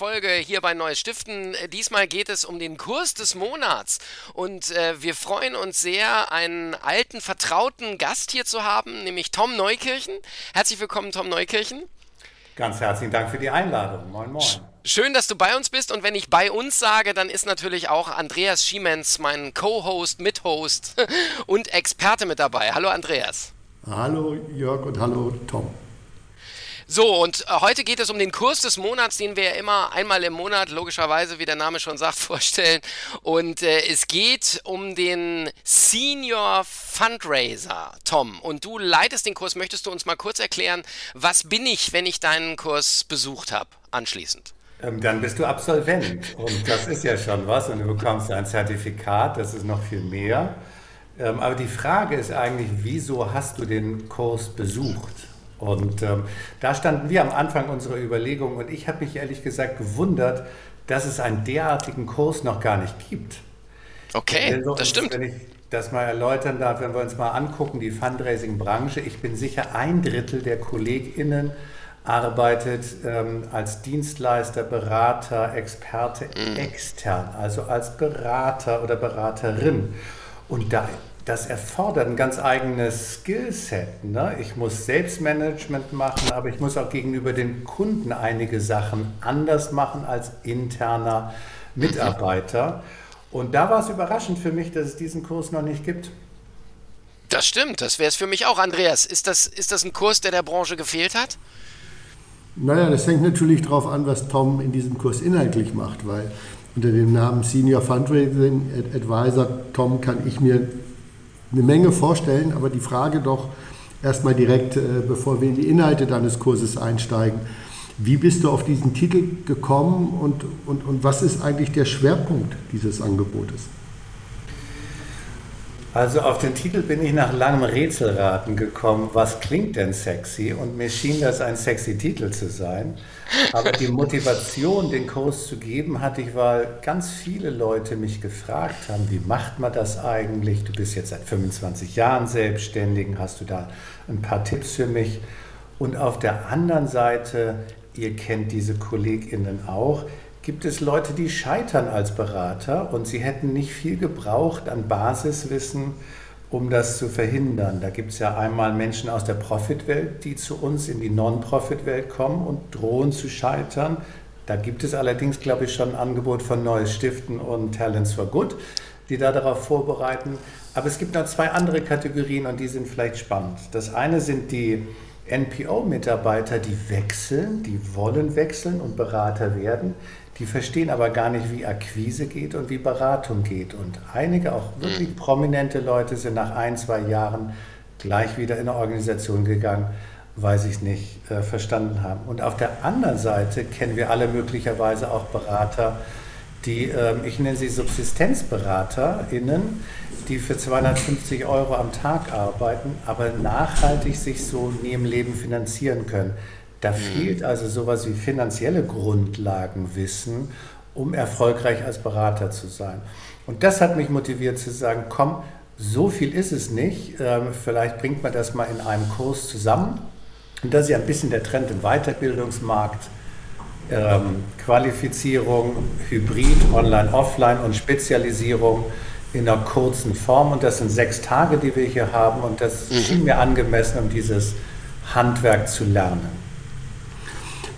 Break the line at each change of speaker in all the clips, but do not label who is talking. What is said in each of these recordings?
Folge hier bei Neues Stiften. Diesmal geht es um den Kurs des Monats und äh, wir freuen uns sehr, einen alten, vertrauten Gast hier zu haben, nämlich Tom Neukirchen. Herzlich willkommen, Tom Neukirchen.
Ganz herzlichen Dank für die Einladung. Moin, moin.
Schön, dass du bei uns bist und wenn ich bei uns sage, dann ist natürlich auch Andreas Schiemens, mein Co-Host, Mithost und Experte mit dabei. Hallo Andreas.
Hallo Jörg und hallo Tom.
So, und äh, heute geht es um den Kurs des Monats, den wir immer einmal im Monat, logischerweise, wie der Name schon sagt, vorstellen. Und äh, es geht um den Senior Fundraiser, Tom. Und du leitest den Kurs. Möchtest du uns mal kurz erklären, was bin ich, wenn ich deinen Kurs besucht habe, anschließend?
Ähm, dann bist du Absolvent und das ist ja schon was und du bekommst ein Zertifikat, das ist noch viel mehr. Ähm, aber die Frage ist eigentlich, wieso hast du den Kurs besucht? Und ähm, da standen wir am Anfang unserer Überlegung und ich habe mich ehrlich gesagt gewundert, dass es einen derartigen Kurs noch gar nicht gibt.
Okay, so, das stimmt.
Wenn ich das mal erläutern darf, wenn wir uns mal angucken, die Fundraising-Branche, ich bin sicher, ein Drittel der KollegInnen arbeitet ähm, als Dienstleister, Berater, Experte mm. extern, also als Berater oder Beraterin. Und da das erfordert ein ganz eigenes Skillset. Ne? Ich muss Selbstmanagement machen, aber ich muss auch gegenüber den Kunden einige Sachen anders machen als interner Mitarbeiter. Und da war es überraschend für mich, dass es diesen Kurs noch nicht gibt.
Das stimmt, das wäre es für mich auch. Andreas, ist das, ist das ein Kurs, der der Branche gefehlt hat?
Naja, das hängt natürlich darauf an, was Tom in diesem Kurs inhaltlich macht, weil unter dem Namen Senior Fundraising Advisor Tom kann ich mir eine Menge vorstellen, aber die Frage doch erstmal direkt, äh, bevor wir in die Inhalte deines Kurses einsteigen. Wie bist du auf diesen Titel gekommen und, und, und was ist eigentlich der Schwerpunkt dieses Angebotes?
Also auf den Titel bin ich nach langem Rätselraten gekommen, was klingt denn sexy? Und mir schien das ein sexy Titel zu sein. Aber die Motivation, den Kurs zu geben, hatte ich, weil ganz viele Leute mich gefragt haben, wie macht man das eigentlich? Du bist jetzt seit 25 Jahren selbstständig, hast du da ein paar Tipps für mich? Und auf der anderen Seite, ihr kennt diese KollegInnen auch, gibt es Leute, die scheitern als Berater und sie hätten nicht viel gebraucht an Basiswissen, um das zu verhindern. Da gibt es ja einmal Menschen aus der Profitwelt, die zu uns in die Non-Profit-Welt kommen und drohen zu scheitern. Da gibt es allerdings, glaube ich, schon ein Angebot von Neues Stiften und Talents for Good, die da darauf vorbereiten. Aber es gibt noch zwei andere Kategorien und die sind vielleicht spannend. Das eine sind die NPO-Mitarbeiter, die wechseln, die wollen wechseln und Berater werden. Die verstehen aber gar nicht, wie Akquise geht und wie Beratung geht. Und einige, auch wirklich mhm. prominente Leute, sind nach ein, zwei Jahren gleich wieder in eine Organisation gegangen, weil sie es nicht äh, verstanden haben. Und auf der anderen Seite kennen wir alle möglicherweise auch Berater, die, äh, ich nenne sie SubsistenzberaterInnen, die für 250 Euro am Tag arbeiten, aber nachhaltig sich so nie im Leben finanzieren können. Da mhm. fehlt also sowas wie finanzielle Grundlagenwissen, um erfolgreich als Berater zu sein. Und das hat mich motiviert zu sagen, komm, so viel ist es nicht. Ähm, vielleicht bringt man das mal in einem Kurs zusammen. Und das ist ja ein bisschen der Trend im Weiterbildungsmarkt. Ähm, Qualifizierung, Hybrid, Online, Offline und Spezialisierung in einer kurzen Form. Und das sind sechs Tage, die wir hier haben. Und das mhm. schien mir angemessen, um dieses Handwerk zu lernen.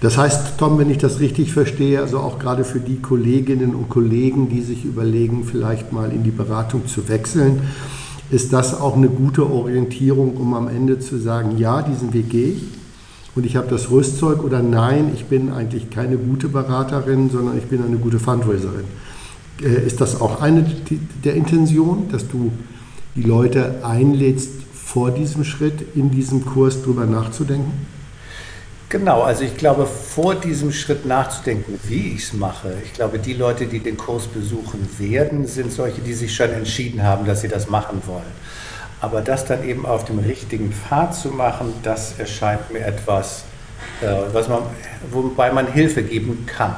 Das heißt, Tom, wenn ich das richtig verstehe, also auch gerade für die Kolleginnen und Kollegen, die sich überlegen, vielleicht mal in die Beratung zu wechseln, ist das auch eine gute Orientierung, um am Ende zu sagen, ja, diesen Weg gehe ich und ich habe das Rüstzeug oder nein, ich bin eigentlich keine gute Beraterin, sondern ich bin eine gute Fundraiserin. Äh, ist das auch eine der Intentionen, dass du die Leute einlädst, vor diesem Schritt in diesem Kurs drüber nachzudenken?
Genau, also ich glaube, vor diesem Schritt nachzudenken, wie ich es mache, ich glaube, die Leute, die den Kurs besuchen werden, sind solche, die sich schon entschieden haben, dass sie das machen wollen. Aber das dann eben auf dem richtigen Pfad zu machen, das erscheint mir etwas, äh, was man, wobei man Hilfe geben kann.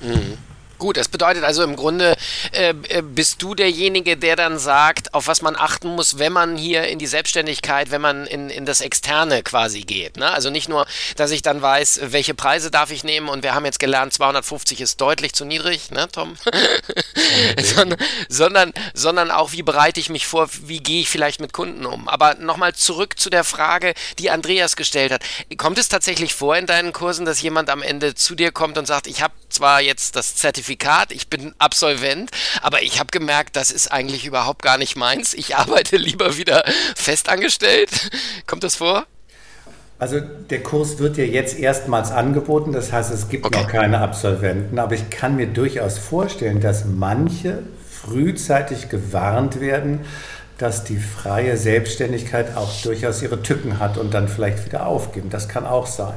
Mhm. Gut, das bedeutet also im Grunde, äh, äh, bist du derjenige, der dann sagt, auf was man achten muss, wenn man hier in die Selbstständigkeit, wenn man in, in das Externe quasi geht. Ne? Also nicht nur, dass ich dann weiß, welche Preise darf ich nehmen und wir haben jetzt gelernt, 250 ist deutlich zu niedrig, ne, Tom? Sondern, sondern, sondern auch, wie bereite ich mich vor, wie gehe ich vielleicht mit Kunden um. Aber nochmal zurück zu der Frage, die Andreas gestellt hat. Kommt es tatsächlich vor in deinen Kursen, dass jemand am Ende zu dir kommt und sagt, ich habe zwar jetzt das Zertifikat, ich bin Absolvent, aber ich habe gemerkt, das ist eigentlich überhaupt gar nicht meins. Ich arbeite lieber wieder festangestellt. Kommt das vor?
Also der Kurs wird ja jetzt erstmals angeboten, das heißt, es gibt okay. noch keine Absolventen, aber ich kann mir durchaus vorstellen, dass manche frühzeitig gewarnt werden, dass die freie Selbstständigkeit auch durchaus ihre Tücken hat und dann vielleicht wieder aufgeben. Das kann auch sein.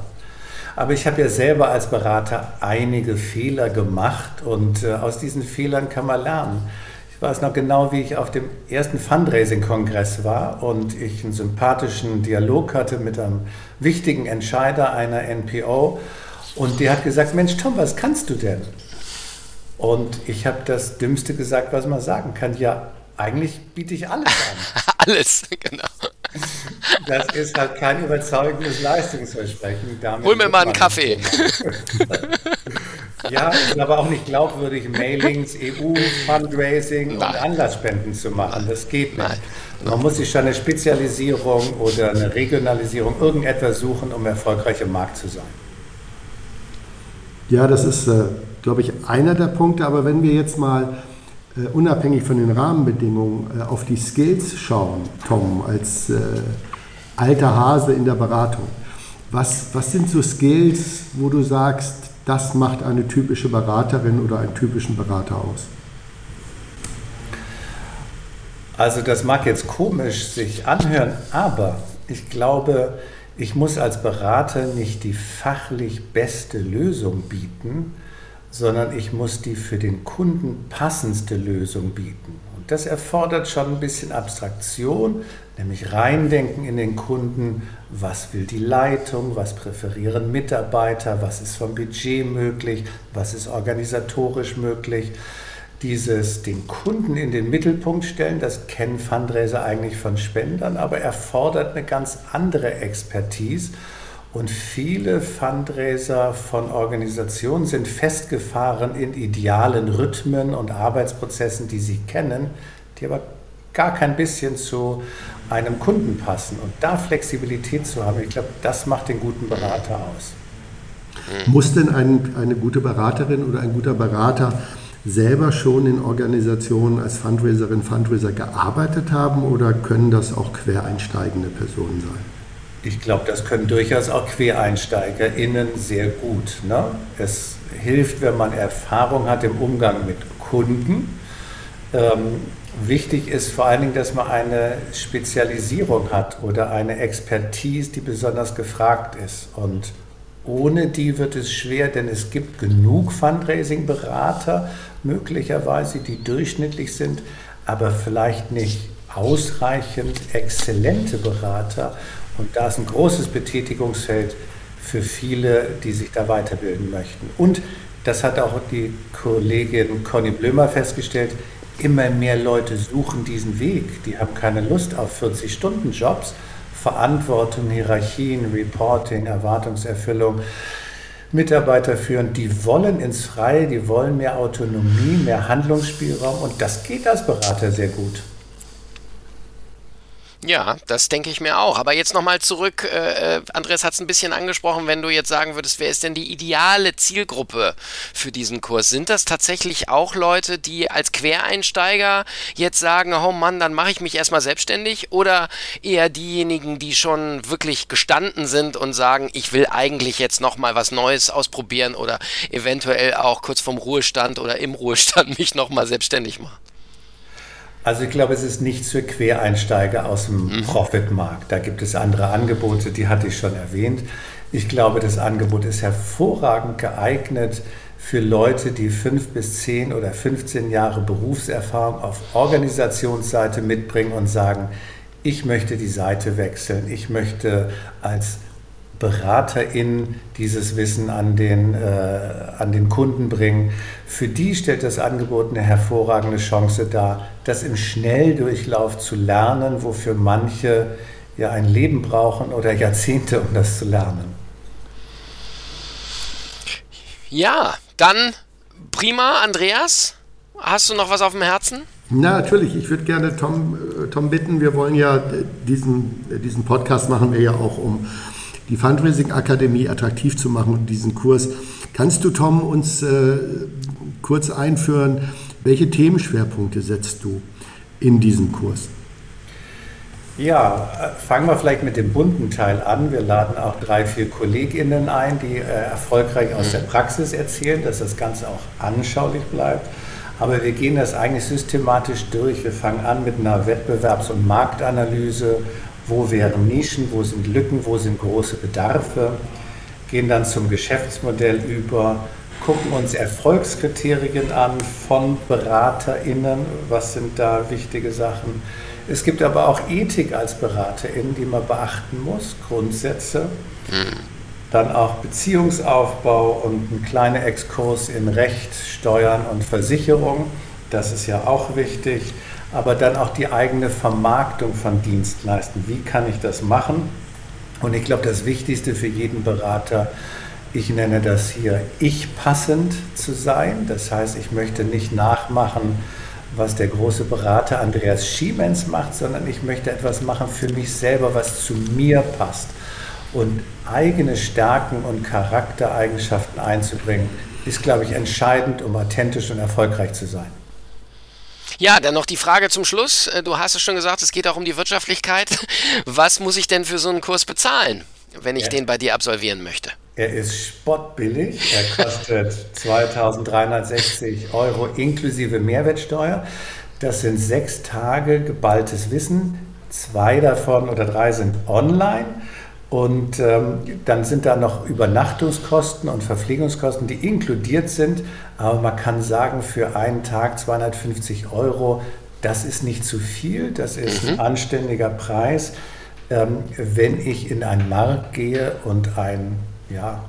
Aber ich habe ja selber als Berater einige Fehler gemacht und äh, aus diesen Fehlern kann man lernen. Ich weiß noch genau, wie ich auf dem ersten Fundraising-Kongress war und ich einen sympathischen Dialog hatte mit einem wichtigen Entscheider einer NPO und der hat gesagt, Mensch Tom, was kannst du denn? Und ich habe das Dümmste gesagt, was man sagen kann. Ja, eigentlich biete ich alles an.
alles, genau.
Das ist halt kein überzeugendes Leistungsversprechen.
Damit Hol mir mal einen Kaffee.
ja, es ist aber auch nicht glaubwürdig, Mailings, EU-Fundraising und Anlassspenden zu machen. Das geht nicht. Man muss sich schon eine Spezialisierung oder eine Regionalisierung, irgendetwas suchen, um erfolgreich im Markt zu sein.
Ja, das ist, äh, glaube ich, einer der Punkte. Aber wenn wir jetzt mal äh, unabhängig von den Rahmenbedingungen äh, auf die Skills schauen, Tom, als äh, alter Hase in der Beratung. Was, was sind so Skills, wo du sagst, das macht eine typische Beraterin oder einen typischen Berater aus?
Also das mag jetzt komisch sich anhören, aber ich glaube, ich muss als Berater nicht die fachlich beste Lösung bieten, sondern ich muss die für den Kunden passendste Lösung bieten. Das erfordert schon ein bisschen Abstraktion, nämlich reindenken in den Kunden, was will die Leitung, was präferieren Mitarbeiter, was ist vom Budget möglich, was ist organisatorisch möglich. Dieses den Kunden in den Mittelpunkt stellen, das kennen Fundraiser eigentlich von Spendern, aber erfordert eine ganz andere Expertise. Und viele Fundraiser von Organisationen sind festgefahren in idealen Rhythmen und Arbeitsprozessen, die sie kennen, die aber gar kein bisschen zu einem Kunden passen. Und da Flexibilität zu haben, ich glaube, das macht den guten Berater aus.
Muss denn ein, eine gute Beraterin oder ein guter Berater selber schon in Organisationen als Fundraiserin, Fundraiser gearbeitet haben oder können das auch quereinsteigende Personen sein?
Ich glaube, das können durchaus auch QuereinsteigerInnen sehr gut. Ne? Es hilft, wenn man Erfahrung hat im Umgang mit Kunden. Ähm, wichtig ist vor allen Dingen, dass man eine Spezialisierung hat oder eine Expertise, die besonders gefragt ist. Und ohne die wird es schwer, denn es gibt genug Fundraising-Berater möglicherweise, die durchschnittlich sind, aber vielleicht nicht ausreichend exzellente Berater. Und da ist ein großes Betätigungsfeld für viele, die sich da weiterbilden möchten. Und das hat auch die Kollegin Conny Blömer festgestellt, immer mehr Leute suchen diesen Weg. Die haben keine Lust auf 40-Stunden-Jobs, Verantwortung, Hierarchien, Reporting, Erwartungserfüllung. Mitarbeiter führen, die wollen ins Freie, die wollen mehr Autonomie, mehr Handlungsspielraum und das geht als Berater sehr gut.
Ja, das denke ich mir auch. Aber jetzt nochmal zurück, äh, äh Andreas hat es ein bisschen angesprochen, wenn du jetzt sagen würdest, wer ist denn die ideale Zielgruppe für diesen Kurs? Sind das tatsächlich auch Leute, die als Quereinsteiger jetzt sagen, oh Mann, dann mache ich mich erstmal selbstständig? Oder eher diejenigen, die schon wirklich gestanden sind und sagen, ich will eigentlich jetzt nochmal was Neues ausprobieren oder eventuell auch kurz vorm Ruhestand oder im Ruhestand mich nochmal selbstständig machen?
Also ich glaube, es ist nicht für Quereinsteiger aus dem mhm. Profitmarkt. Da gibt es andere Angebote, die hatte ich schon erwähnt. Ich glaube, das Angebot ist hervorragend geeignet für Leute, die fünf bis zehn oder 15 Jahre Berufserfahrung auf Organisationsseite mitbringen und sagen, ich möchte die Seite wechseln, ich möchte als BeraterInnen dieses Wissen an den, äh, an den Kunden bringen. Für die stellt das Angebot eine hervorragende Chance dar, das im Schnelldurchlauf zu lernen, wofür manche ja ein Leben brauchen oder Jahrzehnte, um das zu lernen.
Ja, dann prima, Andreas. Hast du noch was auf dem Herzen?
Na, natürlich. Ich würde gerne Tom, äh, Tom bitten. Wir wollen ja diesen, diesen Podcast machen wir ja auch, um die Fundraising Akademie attraktiv zu machen und diesen Kurs. Kannst du, Tom, uns äh, kurz einführen, welche Themenschwerpunkte setzt du in diesem Kurs?
Ja, fangen wir vielleicht mit dem bunten Teil an. Wir laden auch drei, vier KollegInnen ein, die äh, erfolgreich aus der Praxis erzählen, dass das Ganze auch anschaulich bleibt. Aber wir gehen das eigentlich systematisch durch. Wir fangen an mit einer Wettbewerbs- und Marktanalyse. Wo wären Nischen, wo sind Lücken, wo sind große Bedarfe? Gehen dann zum Geschäftsmodell über, gucken uns Erfolgskriterien an von BeraterInnen. Was sind da wichtige Sachen? Es gibt aber auch Ethik als Beraterin, die man beachten muss, Grundsätze. Mhm. Dann auch Beziehungsaufbau und ein kleiner Exkurs in Recht, Steuern und Versicherung. Das ist ja auch wichtig. Aber dann auch die eigene Vermarktung von Dienstleistungen. Wie kann ich das machen? Und ich glaube, das Wichtigste für jeden Berater, ich nenne das hier ich passend zu sein. Das heißt, ich möchte nicht nachmachen, was der große Berater Andreas Schiemens macht, sondern ich möchte etwas machen für mich selber, was zu mir passt. Und eigene Stärken und Charaktereigenschaften einzubringen, ist, glaube ich, entscheidend, um authentisch und erfolgreich zu sein.
Ja, dann noch die Frage zum Schluss. Äh, du hast es schon gesagt, es geht auch um die Wirtschaftlichkeit. Was muss ich denn für so einen Kurs bezahlen, wenn ich ja. den bei dir absolvieren möchte?
Er ist spottbillig. Er kostet 2360 Euro inklusive Mehrwertsteuer. Das sind sechs Tage geballtes Wissen. Zwei davon oder drei sind online. Und ähm, dann sind da noch Übernachtungskosten und Verpflegungskosten, die inkludiert sind. Aber man kann sagen, für einen Tag 250 Euro, das ist nicht zu viel, das ist mhm. ein anständiger Preis. Ähm, wenn ich in einen Markt gehe und ein ja,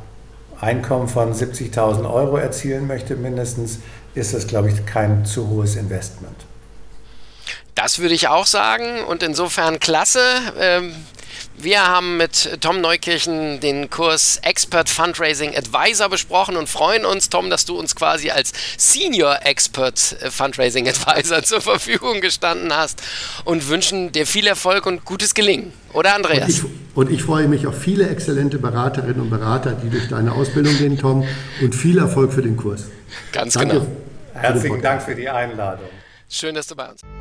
Einkommen von 70.000 Euro erzielen möchte, mindestens, ist das, glaube ich, kein zu hohes Investment.
Das würde ich auch sagen und insofern klasse. Ähm, wir haben mit Tom Neukirchen den Kurs Expert Fundraising Advisor besprochen und freuen uns, Tom, dass du uns quasi als Senior Expert Fundraising Advisor zur Verfügung gestanden hast und wünschen dir viel Erfolg und gutes Gelingen. Oder Andreas?
Und ich, und ich freue mich auf viele exzellente Beraterinnen und Berater, die durch deine Ausbildung gehen, Tom, und viel Erfolg für den Kurs.
Ganz Danke genau.
Herzlichen Dank für die Einladung.
Schön, dass du bei uns bist.